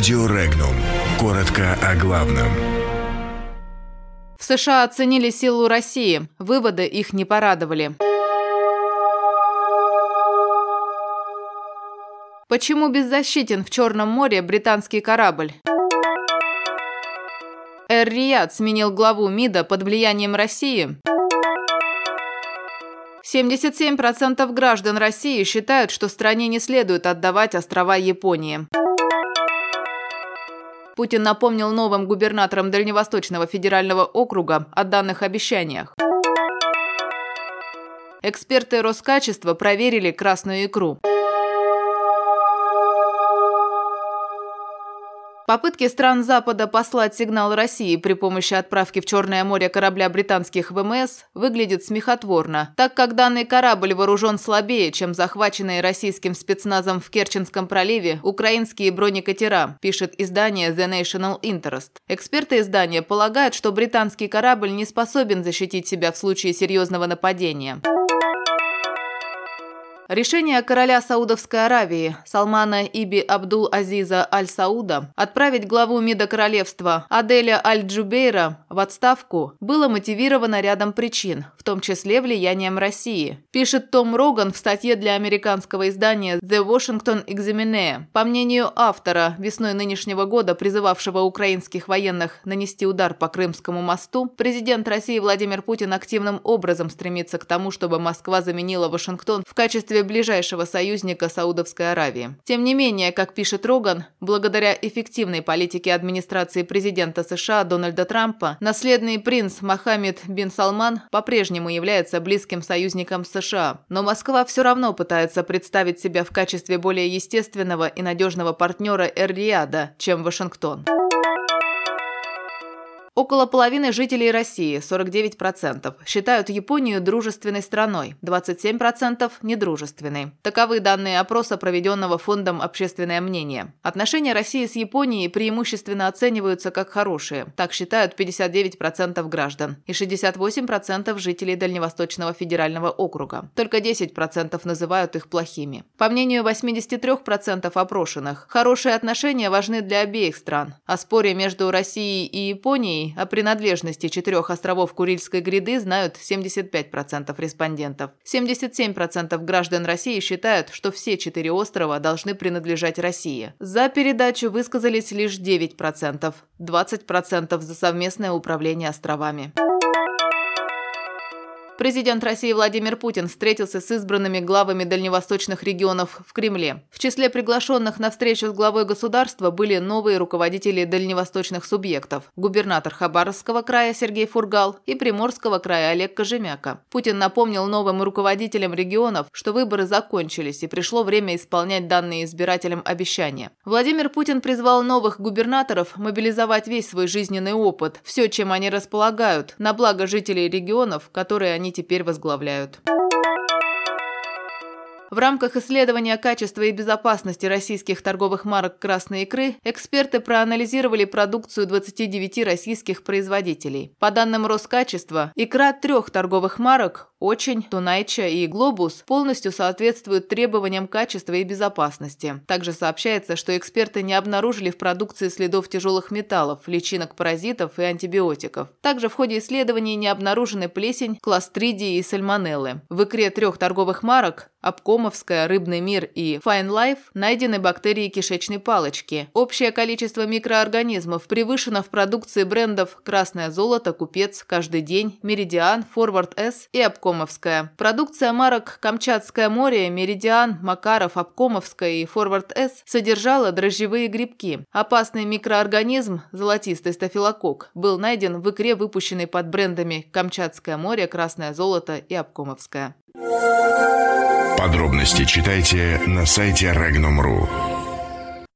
Радио Регнум. Коротко о главном. В США оценили силу России. Выводы их не порадовали. Почему беззащитен в Черном море британский корабль? Эр-Рияд сменил главу МИДа под влиянием России. 77% граждан России считают, что стране не следует отдавать острова Японии. Путин напомнил новым губернаторам Дальневосточного федерального округа о данных обещаниях. Эксперты Роскачества проверили красную икру. Попытки стран Запада послать сигнал России при помощи отправки в Черное море корабля британских ВМС выглядят смехотворно, так как данный корабль вооружен слабее, чем захваченные российским спецназом в Керченском проливе украинские бронекатера, пишет издание The National Interest. Эксперты издания полагают, что британский корабль не способен защитить себя в случае серьезного нападения. Решение короля Саудовской Аравии Салмана Иби Абдул-Азиза Аль-Сауда отправить главу МИДа королевства Аделя Аль-Джубейра в отставку было мотивировано рядом причин, в том числе влиянием России, пишет Том Роган в статье для американского издания The Washington Examiner. По мнению автора, весной нынешнего года призывавшего украинских военных нанести удар по Крымскому мосту, президент России Владимир Путин активным образом стремится к тому, чтобы Москва заменила Вашингтон в качестве качестве ближайшего союзника Саудовской Аравии. Тем не менее, как пишет Роган, благодаря эффективной политике администрации президента США Дональда Трампа, наследный принц Мохаммед бин Салман по-прежнему является близким союзником США. Но Москва все равно пытается представить себя в качестве более естественного и надежного партнера Эр-Рияда, чем Вашингтон. Около половины жителей России, 49%, считают Японию дружественной страной, 27% – недружественной. Таковы данные опроса, проведенного Фондом «Общественное мнение». Отношения России с Японией преимущественно оцениваются как хорошие, так считают 59% граждан и 68% жителей Дальневосточного федерального округа. Только 10% называют их плохими. По мнению 83% опрошенных, хорошие отношения важны для обеих стран. О споре между Россией и Японией о принадлежности четырех островов Курильской гряды знают 75% респондентов. 77% граждан России считают, что все четыре острова должны принадлежать России. За передачу высказались лишь 9%, 20% за совместное управление островами. Президент России Владимир Путин встретился с избранными главами дальневосточных регионов в Кремле. В числе приглашенных на встречу с главой государства были новые руководители дальневосточных субъектов – губернатор Хабаровского края Сергей Фургал и Приморского края Олег Кожемяка. Путин напомнил новым руководителям регионов, что выборы закончились и пришло время исполнять данные избирателям обещания. Владимир Путин призвал новых губернаторов мобилизовать весь свой жизненный опыт, все, чем они располагают, на благо жителей регионов, которые они теперь возглавляют. В рамках исследования качества и безопасности российских торговых марок красной икры эксперты проанализировали продукцию 29 российских производителей. По данным Роскачества, икра трех торговых марок очень, Тунайча и Глобус полностью соответствуют требованиям качества и безопасности. Также сообщается, что эксперты не обнаружили в продукции следов тяжелых металлов, личинок паразитов и антибиотиков. Также в ходе исследований не обнаружены плесень, кластридии и сальмонеллы. В икре трех торговых марок Обкомовская, Рыбный мир и Fine Life найдены бактерии кишечной палочки. Общее количество микроорганизмов превышено в продукции брендов «Красное золото», «Купец», «Каждый день», «Меридиан», «Форвард С» и «Обкомовская». Продукция марок «Камчатское море», «Меридиан», «Макаров», «Обкомовская» и «Форвард С» содержала дрожжевые грибки. Опасный микроорганизм, золотистый стафилококк, был найден в икре, выпущенной под брендами «Камчатское море», «Красное золото» и «Обкомовская». Подробности читайте на сайте Regnum.ru.